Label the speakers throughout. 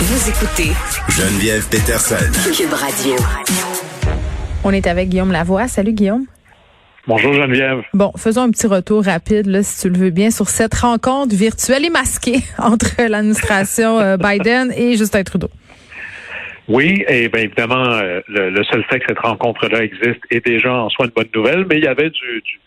Speaker 1: Vous écoutez
Speaker 2: Geneviève Peterson.
Speaker 1: Cube Radio.
Speaker 3: On est avec Guillaume Lavoie. Salut Guillaume.
Speaker 4: Bonjour Geneviève.
Speaker 3: Bon, faisons un petit retour rapide, là, si tu le veux bien, sur cette rencontre virtuelle et masquée entre l'administration euh, Biden et Justin Trudeau.
Speaker 4: Oui, et bien évidemment, euh, le, le, seul fait que cette rencontre-là existe est déjà en soi une bonne nouvelle, mais il y avait du, du,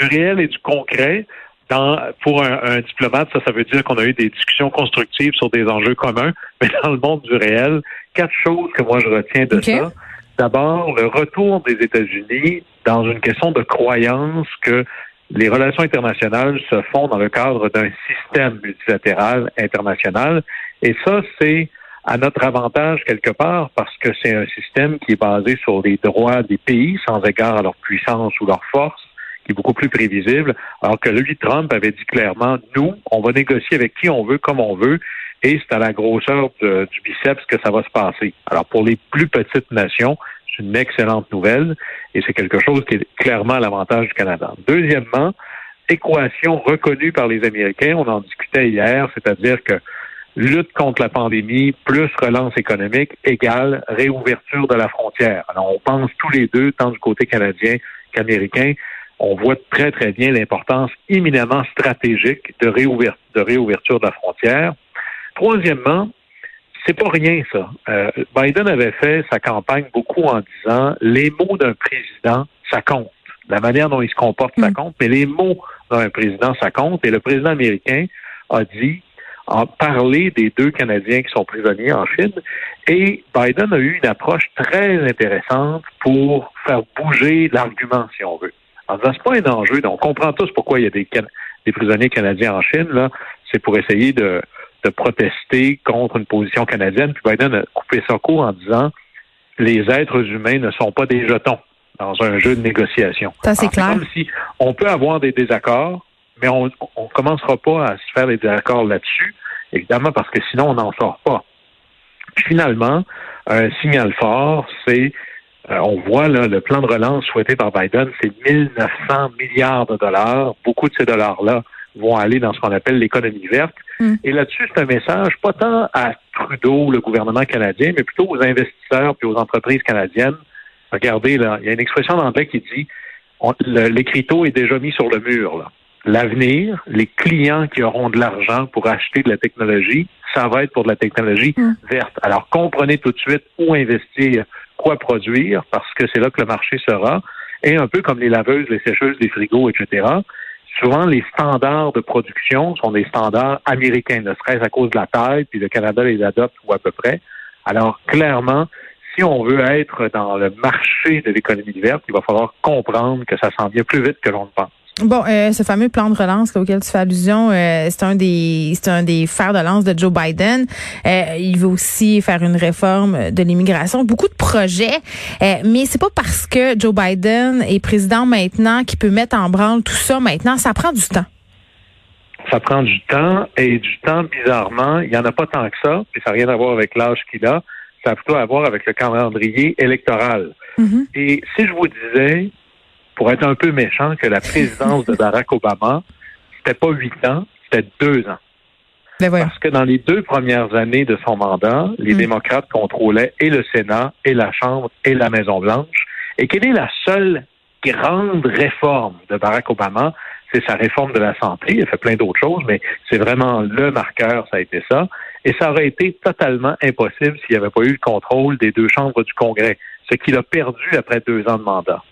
Speaker 4: du réel et du concret. Dans, pour un, un, diplomate, ça, ça veut dire qu'on a eu des discussions constructives sur des enjeux communs, mais dans le monde du réel, quatre choses que moi je retiens de okay. ça. D'abord, le retour des États-Unis dans une question de croyance que les relations internationales se font dans le cadre d'un système multilatéral international. Et ça, c'est à notre avantage quelque part parce que c'est un système qui est basé sur les droits des pays sans égard à leur puissance ou leur force, qui est beaucoup plus prévisible, alors que lui, Trump avait dit clairement, nous, on va négocier avec qui on veut, comme on veut, et c'est à la grosseur du biceps que ça va se passer. Alors pour les plus petites nations, c'est une excellente nouvelle et c'est quelque chose qui est clairement à l'avantage du Canada. Deuxièmement, équation reconnue par les Américains, on en discutait hier, c'est-à-dire que lutte contre la pandémie plus relance économique égale réouverture de la frontière. Alors on pense tous les deux, tant du côté canadien qu'américain, on voit très très bien l'importance éminemment stratégique de, réouverture de réouverture de la frontière. Troisièmement, c'est pas rien ça. Euh, Biden avait fait sa campagne beaucoup en disant les mots d'un président, ça compte. La manière dont il se comporte, ça compte, mais les mots d'un président, ça compte. Et le président américain a dit, a parlé des deux Canadiens qui sont prisonniers en Chine. Et Biden a eu une approche très intéressante pour faire bouger l'argument, si on veut. En disant, c'est pas un enjeu. Donc, on comprend tous pourquoi il y a des, des prisonniers canadiens en Chine. Là, c'est pour essayer de de protester contre une position canadienne. Puis Biden a coupé ça court en disant les êtres humains ne sont pas des jetons dans un jeu de négociation.
Speaker 3: Ça, c'est clair.
Speaker 4: Comme si on peut avoir des désaccords, mais on ne commencera pas à se faire des désaccords là-dessus, évidemment, parce que sinon, on n'en sort pas. Puis finalement, un signal fort, c'est euh, on voit là, le plan de relance souhaité par Biden, c'est 1900 milliards de dollars. Beaucoup de ces dollars-là vont aller dans ce qu'on appelle l'économie verte. Mm. Et là-dessus, c'est un message pas tant à Trudeau, le gouvernement canadien, mais plutôt aux investisseurs puis aux entreprises canadiennes. Regardez, là, il y a une expression en anglais qui dit l'écriteau est déjà mis sur le mur. L'avenir, les clients qui auront de l'argent pour acheter de la technologie, ça va être pour de la technologie mm. verte. Alors, comprenez tout de suite où investir, quoi produire, parce que c'est là que le marché sera. Et un peu comme les laveuses, les sécheuses, les frigos, etc souvent les standards de production sont des standards américains, ne serait-ce à cause de la taille, puis le Canada les adopte ou à peu près. Alors clairement, si on veut être dans le marché de l'économie verte, il va falloir comprendre que ça s'en vient plus vite que l'on le pense.
Speaker 3: Bon, euh, ce fameux plan de relance là, auquel tu fais allusion, euh, c'est un des c'est un des fers de lance de Joe Biden. Euh, il veut aussi faire une réforme de l'immigration, beaucoup de projets, euh, mais c'est pas parce que Joe Biden est président maintenant qu'il peut mettre en branle tout ça maintenant. Ça prend du temps.
Speaker 4: Ça prend du temps et du temps bizarrement, il y en a pas tant que ça, puis ça n'a rien à voir avec l'âge qu'il a. Ça a plutôt à voir avec le calendrier électoral. Mm-hmm. Et si je vous disais pour être un peu méchant, que la présidence de Barack Obama, c'était pas huit ans, c'était deux ans.
Speaker 3: Ben
Speaker 4: Parce que dans les deux premières années de son mandat, les
Speaker 3: Mm.
Speaker 4: démocrates contrôlaient et le Sénat, et la Chambre, et la Maison-Blanche. Et quelle est la seule grande réforme de Barack Obama? C'est sa réforme de la santé. Il a fait plein d'autres choses, mais c'est vraiment le marqueur, ça a été ça. Et ça aurait été totalement impossible s'il n'y avait pas eu le contrôle des deux chambres du Congrès, ce qu'il a perdu après deux ans de mandat.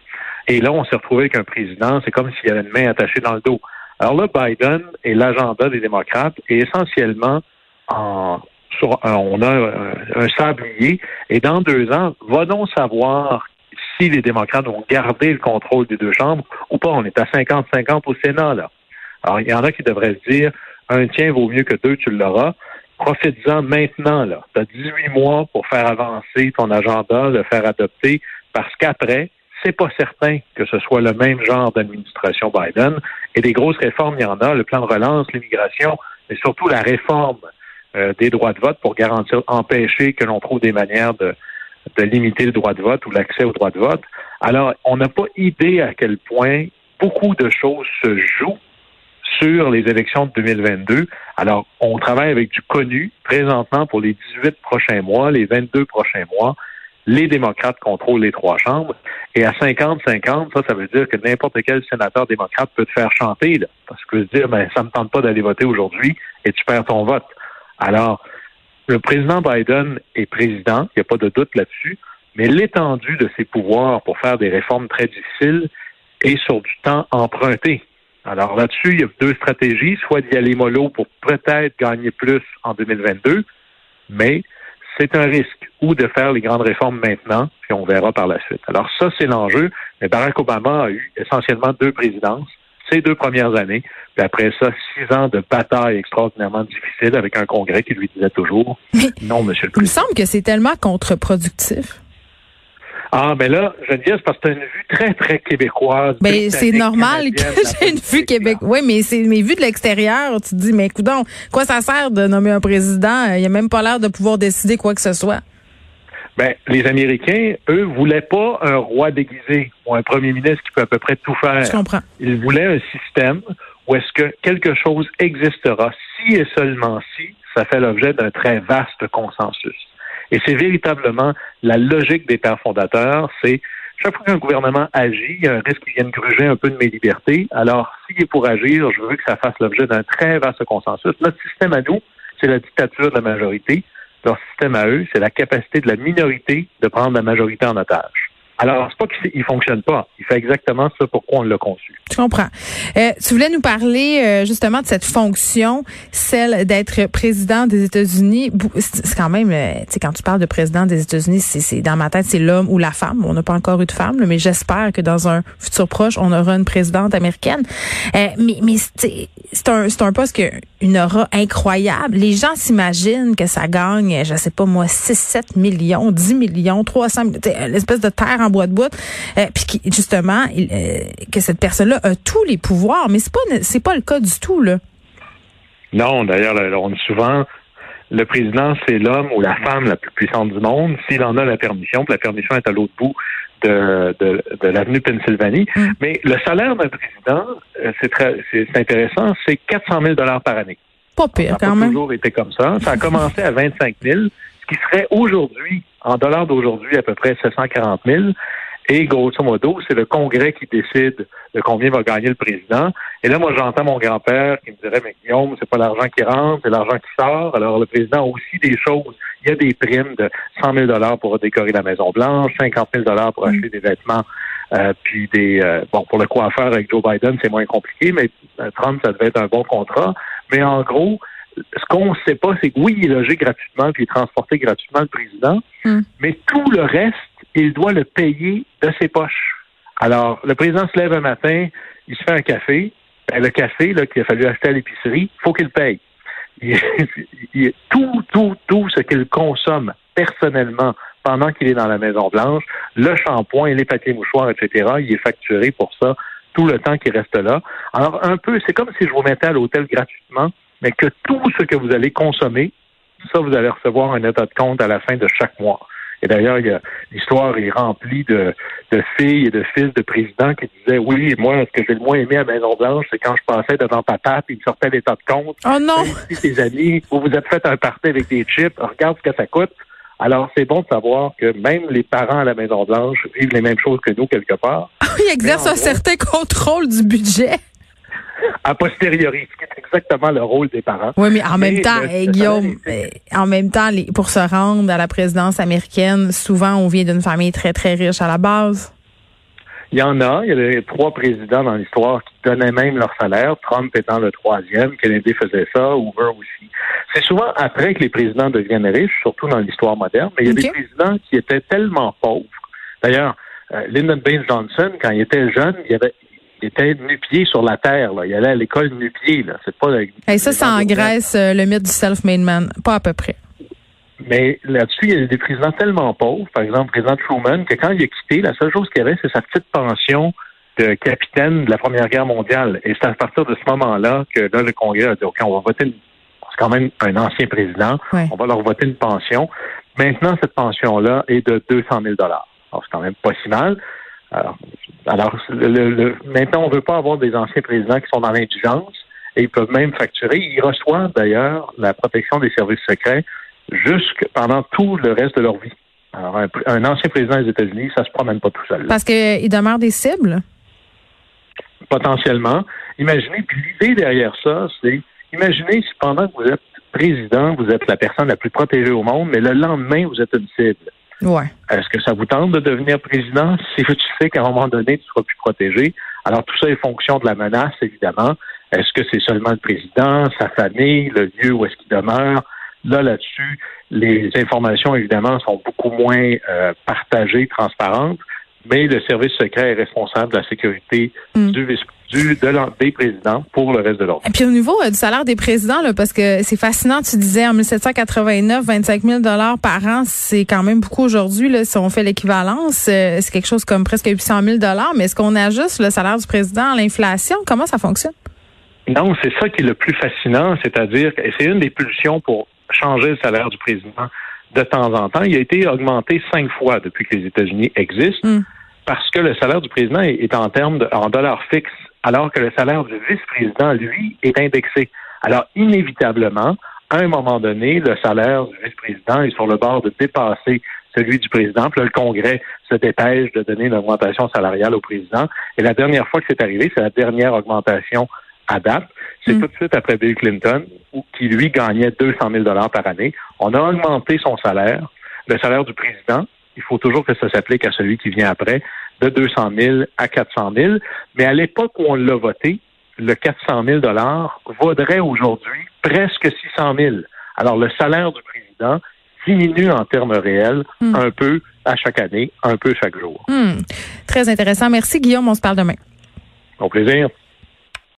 Speaker 4: Et là, on s'est retrouvé avec un président, c'est comme s'il y avait une main attachée dans le dos. Alors là, Biden et l'agenda des démocrates est essentiellement en sur, on a un, un, sablier et dans deux ans, va donc savoir si les démocrates vont garder le contrôle des deux chambres ou pas. On est à 50-50 au Sénat, là. Alors, il y en a qui devraient se dire un tien vaut mieux que deux, tu l'auras. profites-en maintenant. là. Tu as 18 mois pour faire avancer ton agenda, le faire adopter, parce qu'après, c'est pas certain que ce soit le même genre d'administration Biden. Et des grosses réformes, il y en a, le plan de relance, l'immigration, mais surtout la réforme euh, des droits de vote pour garantir, empêcher que l'on trouve des manières de, de limiter le droit de vote ou l'accès au droit de vote. Alors, on n'a pas idée à quel point beaucoup de choses se jouent sur les élections de 2022. Alors, on travaille avec du connu présentement pour les 18 prochains mois, les 22 prochains mois. Les démocrates contrôlent les trois chambres. Et à 50-50, ça, ça veut dire que n'importe quel sénateur démocrate peut te faire chanter, là, parce que se dire, ben, ça me tente pas d'aller voter aujourd'hui et tu perds ton vote. Alors, le président Biden est président, il n'y a pas de doute là-dessus, mais l'étendue de ses pouvoirs pour faire des réformes très difficiles est sur du temps emprunté. Alors là-dessus, il y a deux stratégies, soit d'y aller mollo pour peut-être gagner plus en 2022, mais c'est un risque, ou de faire les grandes réformes maintenant, puis on verra par la suite. Alors ça, c'est l'enjeu. Mais Barack Obama a eu essentiellement deux présidences, ces deux premières années, puis après ça, six ans de bataille extraordinairement difficile avec un Congrès qui lui disait toujours non, Monsieur le
Speaker 3: Il me
Speaker 4: Président.
Speaker 3: semble que c'est tellement contre-productif.
Speaker 4: Ah, mais là, Geneviève, c'est parce que tu as une vue très, très québécoise.
Speaker 3: Ben, c'est normal que j'ai une vue
Speaker 4: là.
Speaker 3: Oui, mais c'est mais vu de l'extérieur, tu te dis mais coudon, quoi ça sert de nommer un président? Il a même pas l'air de pouvoir décider quoi que ce soit.
Speaker 4: Ben, les Américains, eux, voulaient pas un roi déguisé ou un premier ministre qui peut à peu près tout faire.
Speaker 3: Je comprends.
Speaker 4: Ils voulaient un système où est-ce que quelque chose existera si et seulement si ça fait l'objet d'un très vaste consensus. Et c'est véritablement la logique des pères fondateurs, c'est chaque fois qu'un gouvernement agit, il y a un risque qu'il vienne gruger un peu de mes libertés. Alors, s'il est pour agir, je veux que ça fasse l'objet d'un très vaste consensus. Notre système à nous, c'est la dictature de la majorité. Leur système à eux, c'est la capacité de la minorité de prendre la majorité en otage. Alors, c'est pas qu'il ne fonctionne pas. Il fait exactement ça pourquoi on l'a conçu.
Speaker 3: Je comprends. Euh, tu voulais nous parler euh, justement de cette fonction, celle d'être président des États-Unis. C'est quand même, euh, tu sais, quand tu parles de président des États-Unis, c'est dans ma tête, c'est l'homme ou la femme. On n'a pas encore eu de femme, là, mais j'espère que dans un futur proche, on aura une présidente américaine. Euh, mais mais c'est un, un poste qui a une aura incroyable. Les gens s'imaginent que ça gagne, je sais pas moi, 6, 7 millions, 10 millions, 300 millions, tu sais, l'espèce de terre en bois de bout. Euh, puis justement, euh, que cette personne-là a tous les pouvoirs, mais c'est pas c'est pas le cas du tout là.
Speaker 4: Non, d'ailleurs, on dit souvent, le président, c'est l'homme ou la femme la plus puissante du monde, s'il en a la permission, puis la permission est à l'autre bout de, de, de l'avenue Pennsylvanie.
Speaker 3: Mm.
Speaker 4: Mais le salaire d'un président, euh, c'est très, c'est c'est intéressant, c'est 400 000 dollars par année.
Speaker 3: Pas
Speaker 4: Ça
Speaker 3: pire quand même.
Speaker 4: toujours été comme ça. Ça a commencé à 25 000, ce qui serait aujourd'hui, en dollars d'aujourd'hui, à peu près 740 000. Et grosso modo, c'est le Congrès qui décide de combien va gagner le président. Et là, moi, j'entends mon grand-père qui me dirait, mais Guillaume, c'est pas l'argent qui rentre, c'est l'argent qui sort. Alors, le président a aussi des choses. Il y a des primes de 100 000 dollars pour décorer la Maison-Blanche, 50 000 dollars pour acheter des vêtements, euh, puis des, euh, bon, pour le coiffeur avec Joe Biden, c'est moins compliqué, mais euh, Trump, ça devait être un bon contrat. Mais en gros, ce qu'on ne sait pas, c'est que oui, il est logé gratuitement, puis il est transporté gratuitement, le président,
Speaker 3: Mm.
Speaker 4: mais tout le reste, il doit le payer de ses poches. Alors, le président se lève un matin, il se fait un café. Ben, le café là, qu'il a fallu acheter à l'épicerie, faut qu'il paye. Il- il- tout, tout, tout ce qu'il consomme personnellement pendant qu'il est dans la Maison Blanche, le shampoing, les papiers mouchoirs, etc., il est facturé pour ça tout le temps qu'il reste là. Alors, un peu, c'est comme si je vous mettais à l'hôtel gratuitement, mais que tout ce que vous allez consommer, ça, vous allez recevoir un état de compte à la fin de chaque mois. Et d'ailleurs, l'histoire est remplie de, de filles et de fils de présidents qui disaient Oui, moi, ce que j'ai le moins aimé à Maison-Blanche, c'est quand je passais devant papa puis il me sortait l'état de compte.
Speaker 3: Oh non.
Speaker 4: Même si tes amis, vous vous êtes fait un party avec des chips, regarde ce que ça coûte. Alors, c'est bon de savoir que même les parents à la Maison-Blanche vivent les mêmes choses que nous, quelque part,
Speaker 3: Il exerce
Speaker 4: Mais en
Speaker 3: un
Speaker 4: gros-
Speaker 3: certain contrôle du budget.
Speaker 4: a posteriori, ce qui est exactement le rôle des parents.
Speaker 3: Oui, mais en même temps,
Speaker 4: le-
Speaker 3: Guillaume, en même temps, les- pour se rendre à la présidence américaine, souvent on vient d'une famille très très riche à la base.
Speaker 4: Il y en a. Il y a les trois présidents dans l'histoire qui donnaient même leur salaire. Trump étant le troisième. Kennedy faisait ça. Hoover aussi. C'est souvent après que les présidents deviennent riches, surtout dans l'histoire moderne. Mais il y a des présidents qui étaient tellement pauvres. D'ailleurs, euh, Lyndon Baines Johnson, quand il était jeune, il avait il était nu-pied sur la terre. Là. Il allait à l'école nu-pied. C'est pas.
Speaker 3: Et ça, ça engraisse euh, le mythe du self-made man, pas à peu près.
Speaker 4: Mais là-dessus, il y a des présidents tellement pauvres, par exemple, le président Truman, que quand il a quitté, la seule chose qu'il avait, c'est sa petite pension de capitaine de la Première Guerre mondiale. Et c'est à partir de ce moment-là que là, le Congrès a dit, OK, on va voter une... C'est quand même un ancien président. On va leur voter une pension. Maintenant, cette pension-là est de 200 000 Alors, c'est quand même pas si mal. Alors, alors le, maintenant, on ne veut pas avoir des anciens présidents qui sont dans l'indigence et ils peuvent même facturer. Ils reçoivent d'ailleurs la protection des services secrets jusque pendant tout le reste de leur vie. Alors, un, ancien président des États-Unis, ça se promène pas tout seul.
Speaker 3: Parce qu'il demeure des cibles?
Speaker 4: Potentiellement. Imaginez, puis l'idée derrière ça, c'est imaginez si pendant que vous êtes président, vous êtes la personne la plus protégée au monde, mais le lendemain, vous êtes une cible.
Speaker 3: Ouais.
Speaker 4: Est-ce que ça vous tente de devenir président si tu sais qu'à un moment donné, tu seras plus protégé? Alors, tout ça est fonction de la menace, évidemment. Est-ce que c'est seulement le président, sa famille, le lieu où est-ce qu'il demeure? Là, là-dessus, les informations, évidemment, sont beaucoup moins euh, partagées, transparentes, mais le service secret est responsable de la sécurité mm. du vice du, de des présidents pour le reste de l'ordre.
Speaker 3: Et puis au niveau euh, du salaire des présidents, là, parce que c'est fascinant, tu disais en 1789, 25 000 dollars par an, c'est quand même beaucoup aujourd'hui. Là, si on fait l'équivalence, euh, c'est quelque chose comme presque 800 000 dollars. Mais est-ce qu'on ajuste le salaire du président à l'inflation? Comment ça fonctionne?
Speaker 4: Non, c'est ça qui est le plus fascinant, c'est-à-dire que c'est une des pulsions pour changer le salaire du président de temps en temps. Il a été augmenté cinq fois depuis que les États-Unis existent. Hmm. Parce que le salaire du président est en termes de, en dollars fixes, alors que le salaire du vice-président, lui, est indexé. Alors, inévitablement, à un moment donné, le salaire du vice-président est sur le bord de dépasser celui du président. Puis là, le Congrès se dépêche de donner une augmentation salariale au président. Et la dernière fois que c'est arrivé, c'est la dernière augmentation à date. C'est mm. tout de suite après Bill Clinton, qui lui gagnait 200 000 dollars par année. On a augmenté son salaire. Le salaire du président, il faut toujours que ça s'applique à celui qui vient après, de 200 000 à 400 000. Mais à l'époque où on l'a voté, le 400 000 dollars vaudrait aujourd'hui presque 600 000. Alors le salaire du président diminue en termes réels mm. un peu à chaque année, un peu chaque jour.
Speaker 3: Mm. Très intéressant. Merci Guillaume. On se parle demain.
Speaker 4: Au plaisir.